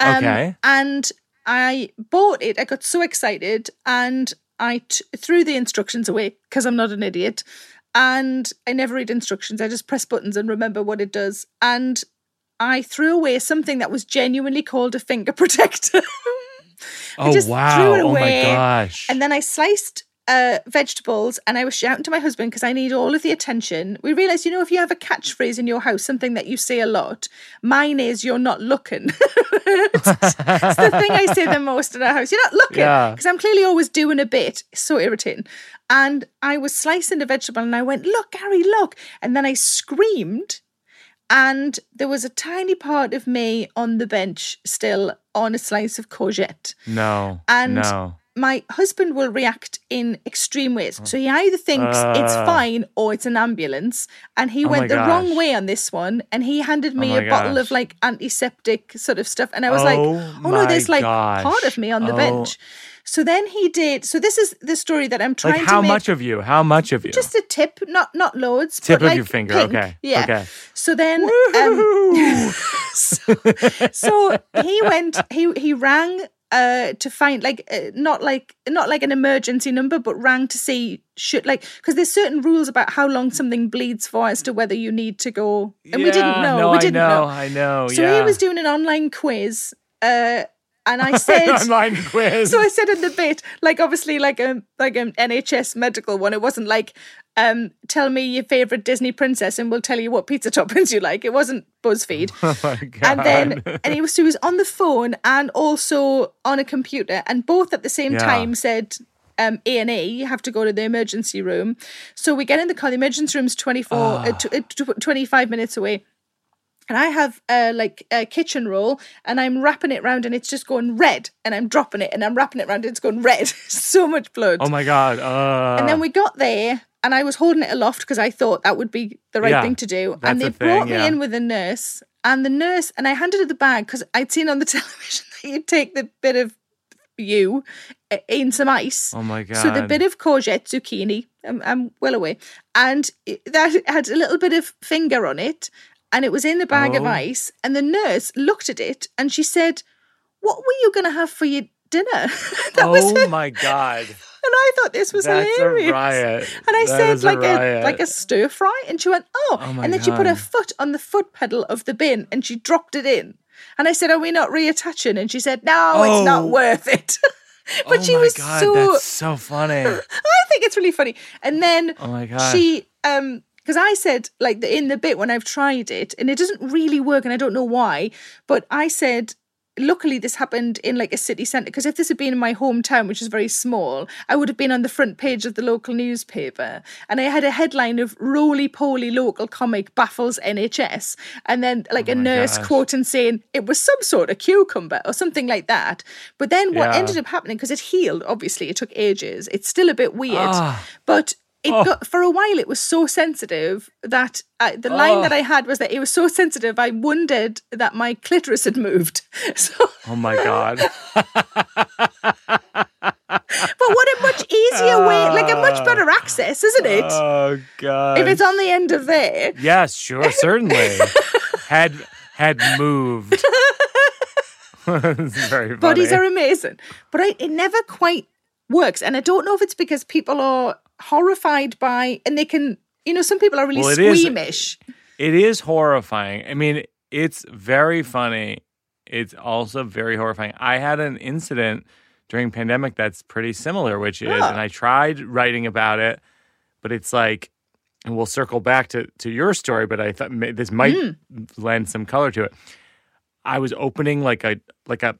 Um, Okay. And I bought it. I got so excited and I t- threw the instructions away because I'm not an idiot. And I never read instructions. I just press buttons and remember what it does. And I threw away something that was genuinely called a finger protector. I oh just wow! threw it Oh my away. gosh! And then I sliced uh, vegetables and I was shouting to my husband because I need all of the attention. We realized, you know, if you have a catchphrase in your house, something that you say a lot, mine is "You're not looking." it's, it's the thing I say the most in our house. You're not looking Yeah. because I'm clearly always doing a bit. It's so irritating. And I was slicing the vegetable and I went, "Look, Gary, look!" And then I screamed and there was a tiny part of me on the bench still on a slice of courgette. no, and- no. My husband will react in extreme ways. So he either thinks it's Uh. fine or it's an ambulance. And he Oh went the wrong way on this one. And he handed me my a bottle of like antiseptic sort of stuff. And I was like, Oh oh no, there's like gosh. part of me on the Oh. bench. So then he did. So this is the story that I'm trying Like to how much of you? How much of you? just a tip, not not loads. Tip but of like your finger, pink. okay, Yeah. okay. So then, um, so, so he went. He he rang uh, to find like uh, not like not like an emergency number, but rang to see should like because there's certain rules about how long something bleeds for as to whether you need to go. And yeah, we didn't know. No, we didn't I know, know. I know. So yeah. he was doing an online quiz. Uh, and I said online quiz. So I said in the bit, like obviously like a like an NHS medical one. It wasn't like um tell me your favorite Disney princess and we'll tell you what pizza toppings you like. It wasn't BuzzFeed. oh my god. And then and he was he was on the phone and also on a computer and both at the same Yeah. time said um, A and E, you have to go to the emergency room. So we get in the car. The emergency room's 24, Ah. uh, uh, tw- 25 minutes away and I have uh, like a kitchen roll, and I'm wrapping it round, and it's just going red, and I'm dropping it, and I'm wrapping it round, and it's going red. so much blood. oh my god. Uh, and then we got there, and I was holding it aloft because I thought that would be the right Yeah, thing to do. And they the thing, brought me yeah. in with a nurse, and the nurse, and I handed her the bag because I'd seen on the television that you take the bit of you uh, in some ice. Oh my god. So the bit of courgette, zucchini, I'm, I'm well away, and that had a little bit of finger on it, and it was in the bag of Oh. ice. And the nurse looked at it and she said, "What were you going to have for your dinner?" that was oh my god. And I thought this was That's hilarious. a riot. And I That said is a like a, like a stir fry, and she went, "Oh!" Oh and then she put her foot on the foot pedal of the bin, and she dropped it in. And I said, "Are we not reattaching?" And she said, "No, it's not Oh. worth it." but oh she my was god, so that's so funny. I think it's really funny. And then Oh my gosh. she um because I said like the, in the bit when I've tried it and it doesn't really work and I don't know why, but I said luckily this happened in like a city centre because if this had been in my hometown which is very small i would have been on the front page of the local newspaper and i had a headline of roly poly local comic baffles nhs and then like a Oh my nurse gosh. quoting saying it was some sort of cucumber or something like that but then what Yeah. ended up happening because it healed obviously it took ages it's still a bit weird Ah. but it Oh. got for a while it was so sensitive that I, the line Oh. that I had was that it was so sensitive I wondered that my clitoris had moved. So, Oh my god. but what a much easier way, like a much better access, isn't it? Oh god. if it's on the end of there. Yes, sure, certainly. had had moved. Bodies are amazing, but I, it never quite works, and I don't know if it's because people are horrified by, and they can, you know, some people are really Well, it is- squeamish. It is horrifying. I mean, it's very funny. It's also very horrifying. I had an incident during pandemic that's pretty similar, which is, Oh. and I tried writing about it, but it's like, and we'll circle back to to your story, but I thought this might Hmm. lend some color to it. I was opening like a like a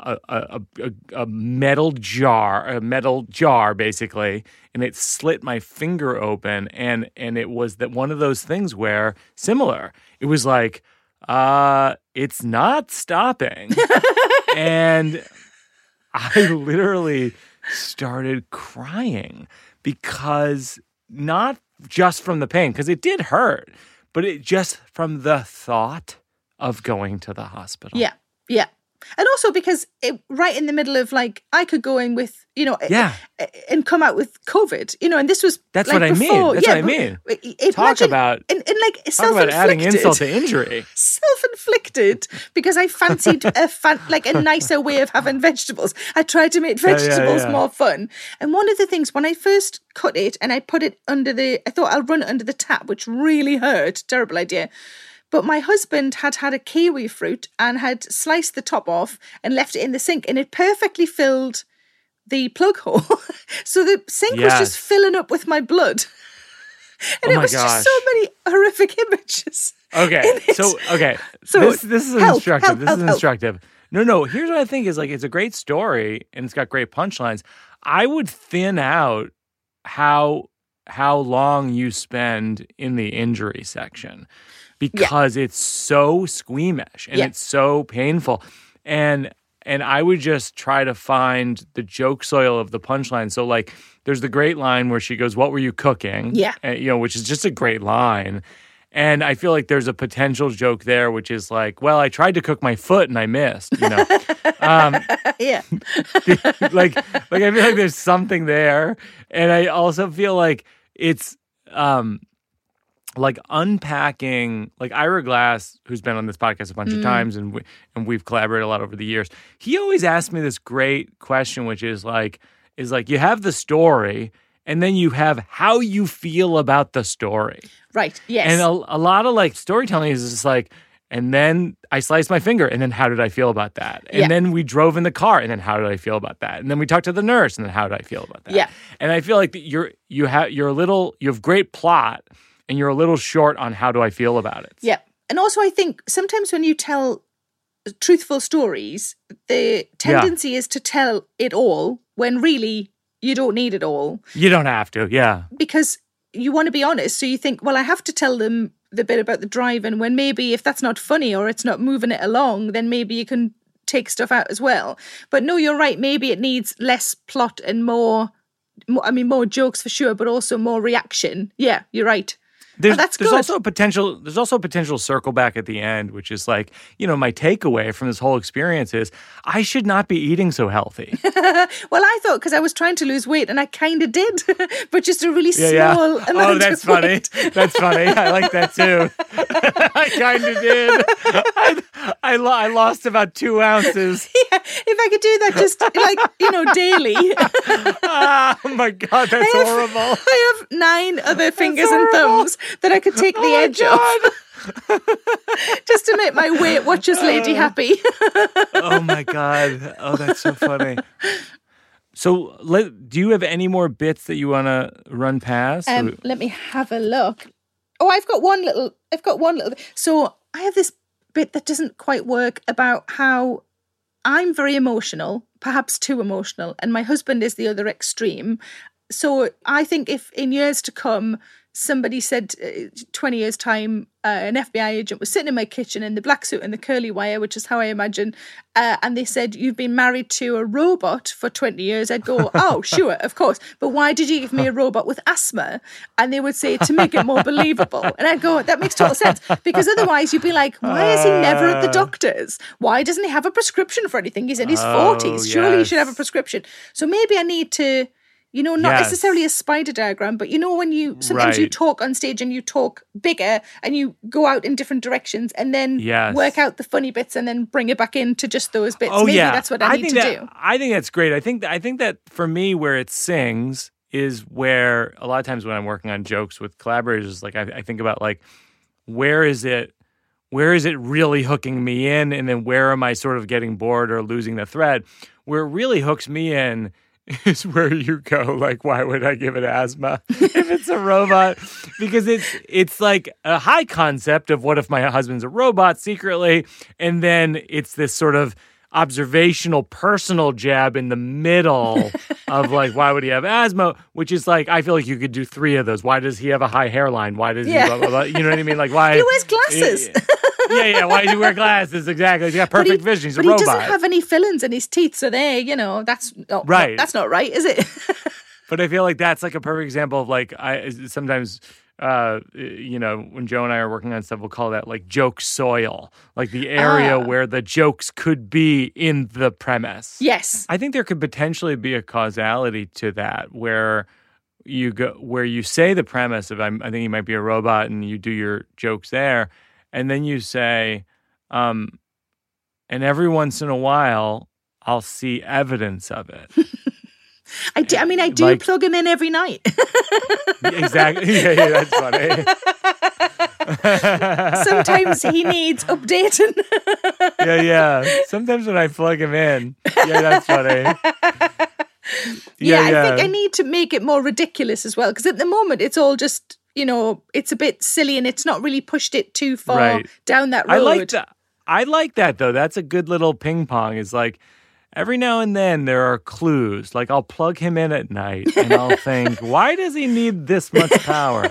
a, a, a, a metal jar, a metal jar basically, and it slit my finger open. And and it was that one of those things where similar. It was like, uh, it's not stopping, and I literally started crying because not just from the pain, because it did hurt, but it just from the thought of going to the hospital. Yeah, yeah. And also because it right in the middle of like I could go in with you know Yeah. and come out with COVID you know and this was That's like, what I mean. before. That's yeah, what I mean. it- Talk imagine- about- and, and like Talk about adding insult to injury. self-inflicted because I fancied a fan, like a nicer way of having vegetables. I tried to make Yeah, yeah, vegetables yeah. more fun. And one of the things when I first cut it and I put it under the, I thought I'll run it under the tap, which really hurt. Terrible idea. But my husband had had a kiwi fruit and had sliced the top off and left it in the sink, and it perfectly filled the plug hole. so the sink was just filling up with my blood. And Oh it was just so many horrific images. Okay. So okay. So, this this is help, instructive. help, this help, is instructive. No, no. Here's what I think is like it's a great story and it's got great punchlines. I would thin out how how long you spend in the injury section because it's so squeamish and Yeah. it's so painful. And and I would just try to find the joke soil of the punchline. So like there's the great line where she goes, "What were you cooking?" Yeah. And, you know, which is just a great line. And I feel like there's a potential joke there, which is like, well, I tried to cook my foot and I missed, you know. Um, yeah. like like I feel like there's something there. And I also feel like it's um like unpacking like Ira Glass, who's been on this podcast a bunch mm. of times and we, and we've collaborated a lot over the years. He always asks me this great question, which is like, is like you have the story and then you have how you feel about the story. Right. Yes. And a, a lot of like storytelling is just like, and then I sliced my finger, and then how did I feel about that? And yeah. then we drove in the car, and then how did I feel about that? And then we talked to the nurse, and then how did I feel about that? Yeah. And I feel like you're you have you're a little you have great plot, and you're a little short on how do I feel about it. Yeah. And also, I think sometimes when you tell truthful stories, the tendency yeah. is to tell it all when really you don't need it all. You don't have to, yeah. Because you want to be honest. So you think, well, I have to tell them the bit about the driving when maybe if that's not funny or it's not moving it along, then maybe you can take stuff out as well. But no, you're right. Maybe it needs less plot and more, more I mean, more jokes for sure, but also more reaction. Yeah, you're right. There's, oh, that's there's good. also a potential there's also a potential circle back at the end, which is like, you know, my takeaway from this whole experience is I should not be eating so healthy. well, I thought because I was trying to lose weight and I kind of did, but just a really yeah, small yeah. amount. Oh, that's funny. That's funny. I like that too. I kind of did. I, I, lo- I, lost about two ounces. Yeah, if I could do that just like, you know, daily. oh my God, that's I have, horrible. I have nine other fingers and thumbs that I could take the oh edge off. Just to make my Weight Watchers lady happy. oh my god! Oh, that's so funny. So, let, do you have any more bits that you want to run past? Um, let me have a look. Oh, I've got one little. I've got one little. So I have this bit that doesn't quite work about how I'm very emotional, perhaps too emotional, and my husband is the other extreme. So I think if in years to come somebody said uh, 20 years time uh, an fbi agent was sitting in my kitchen in the black suit and the curly wire which is how i imagine uh, and they said you've been married to a robot for 20 years i'd go oh sure of course but why did you give me a robot with asthma? And they would say to make it more believable. And i'd go that makes total sense because otherwise you'd be like why is he never at the doctor's? Why doesn't he have a prescription for anything? He's in his oh, 40s surely yes. he should have a prescription. So maybe i need to you know, not yes. necessarily a spider diagram, but you know, when you sometimes right. you talk on stage and you talk bigger and you go out in different directions and then yes. work out the funny bits and then bring it back into just those bits. Oh, Maybe yeah. that's what I, I need to that, do. I think that's great. I think I think that for me, where it sings is where a lot of times when I'm working on jokes with collaborators, like I, I think about like where is it where is it really hooking me in and then where am i sort of getting bored or losing the thread where it really hooks me in is where you go like why would i give it asthma if it's a robot? Because it's it's like a high concept of what if my husband's a robot secretly and then it's this sort of observational personal jab in the middle of like why would he have asthma? Which is like i feel like you could do three of those. Why does he have a high hairline? Why does yeah. he blah, blah, blah, you know what i mean? Like why he wears glasses yeah, yeah. Why does he wear glasses? Exactly. He's got perfect he, vision. He's a robot. He doesn't have any fillings in his teeth, so there, you know, that's not, right. that's not right, is it? but I feel like that's like a perfect example of like I sometimes uh, you know, when Joe and I are working on stuff, we'll call that like joke soil, like the area ah. where the jokes could be in the premise. Yes. I think there could potentially be a causality to that where you go, where you say the premise of, I'm, I think he might be a robot and you do your jokes there and then you say, um, and every once in a while, I'll see evidence of it. I, do, I mean, I do like, plug him in every night. exactly. Yeah, yeah, that's funny. Sometimes he needs updating. yeah, yeah. Sometimes when I plug him in, yeah, that's funny. Yeah, yeah, I think I need to make it more ridiculous as well because at the moment it's all just you know, it's a bit silly and it's not really pushed it too far right. down that road. I like that. I like that though. That's a good little ping pong. Is like every now and then there are clues. Like I'll plug him in at night and I'll think, why does he need this much power?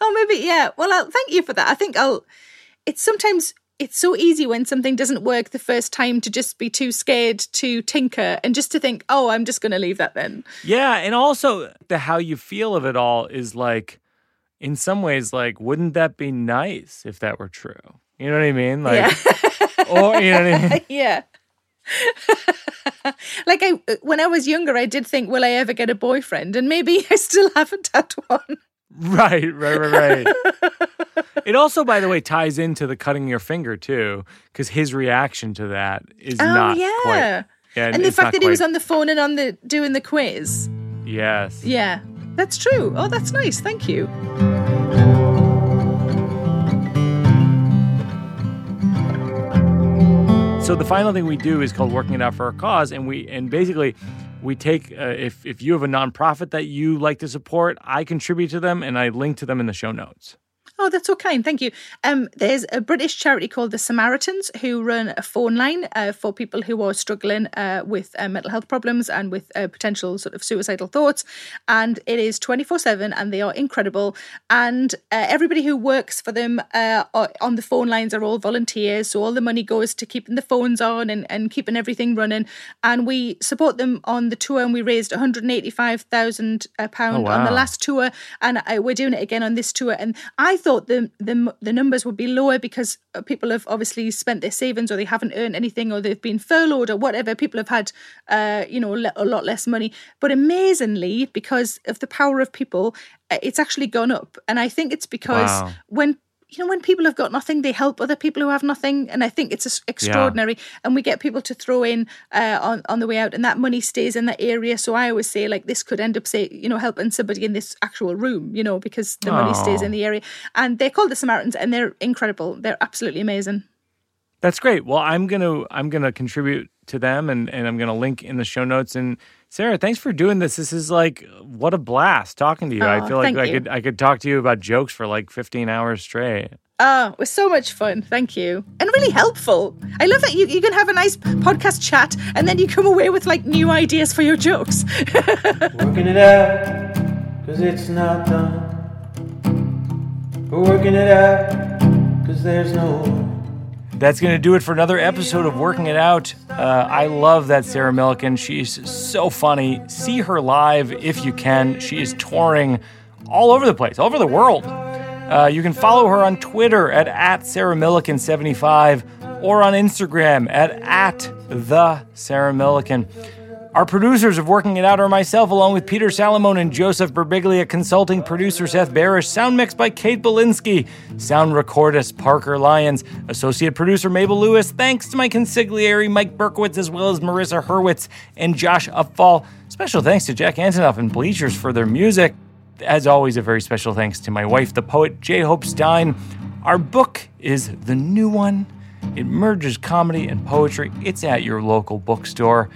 oh, maybe yeah. Well, I'll, thank you for that. I think I'll. It's sometimes it's so easy when something doesn't work the first time to just be too scared to tinker and just to think, oh, I'm just going to leave that then. Yeah. And also, the how you feel of it all is like, in some ways, like, wouldn't that be nice if that were true? You know what I mean? Like, yeah. or, you know what I mean? Yeah. like I, when I was younger, I did think, will I ever get a boyfriend? And maybe I still haven't had one. Right, right, right, right. It also, by the way, ties into the cutting your finger too, because his reaction to that is oh, not yeah. quite. Yeah, and the fact that quite, he was on the phone and on the doing the quiz. Yes. Yeah, that's true. Oh, that's nice. Thank you. So the final thing we do is called working it out for a cause, and we and basically we take uh, if if you have a nonprofit that you like to support, I contribute to them and I link to them in the show notes. Oh, that's so kind. Thank you. Um, there's a British charity called the Samaritans who run a phone line uh, for people who are struggling uh, with uh, mental health problems and with uh, potential sort of suicidal thoughts. And it is 24 7 and they are incredible. And uh, everybody who works for them uh, on the phone lines are all volunteers. So all the money goes to keeping the phones on and, and keeping everything running. And we support them on the tour and we raised £185,000 oh, wow. on the last tour. And we're doing it again on this tour. And I thought thought the, the the numbers would be lower because uh, people have obviously spent their savings or they haven't earned anything or they've been furloughed or whatever. People have had, uh, you know, a lot less money. But amazingly, because of the power of people, uh, it's actually gone up. And I think it's because wow. when you know, when people have got nothing, they help other people who have nothing, and I think it's extraordinary. Yeah. And we get people to throw in uh, on on the way out, and that money stays in that area. So I always say, like, this could end up, say, you know, helping somebody in this actual room, you know, because the Aww. money stays in the area. And they're called the Samaritans, and they're incredible. They're absolutely amazing. That's great. Well, I'm gonna I'm gonna contribute to them, and and I'm gonna link in the show notes and Sarah, thanks for doing this. This is like what a blast talking to you. Oh, I feel like I you. could I could talk to you about jokes for like 15 hours straight. Oh, it was so much fun. Thank you. And really helpful. I love that you, you can have a nice podcast chat and then you come away with like new ideas for your jokes. working it out, because it's not done. We're working it out, because there's no that's going to do it for another episode of Working It Out. Uh, I love that Sarah Millican. She's so funny. See her live if you can. She is touring all over the place, all over the world. Uh, you can follow her on Twitter at, at Sarah Millican75 or on Instagram at, at the Sarah Millican. Our producers of Working It Out are myself, along with Peter Salamone and Joseph Birbiglia, consulting producer Seth Barish, sound mix by Kate Belinsky, sound recordist Parker Lyons, associate producer Mabel Lewis. Thanks to my consigliere Mike Berkowitz, as well as Marissa Hurwitz and Josh Upfall. Special thanks to Jack Antonoff and Bleachers for their music. As always, a very special thanks to my wife, the poet J. Hope Stein. Our book is the new one. It merges comedy and poetry. It's at your local bookstore.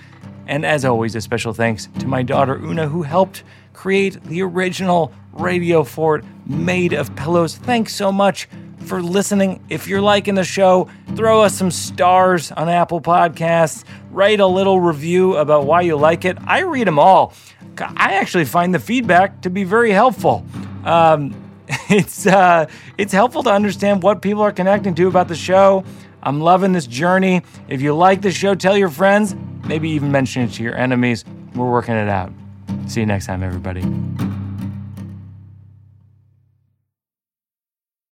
And as always, a special thanks to my daughter Una, who helped create the original Radio Fort made of pillows. Thanks so much for listening. If you're liking the show, throw us some stars on Apple Podcasts. Write a little review about why you like it. I read them all. I actually find the feedback to be very helpful. Um, it's uh, it's helpful to understand what people are connecting to about the show. I'm loving this journey. If you like the show, tell your friends. Maybe even mention it to your enemies. We're working it out. See you next time, everybody.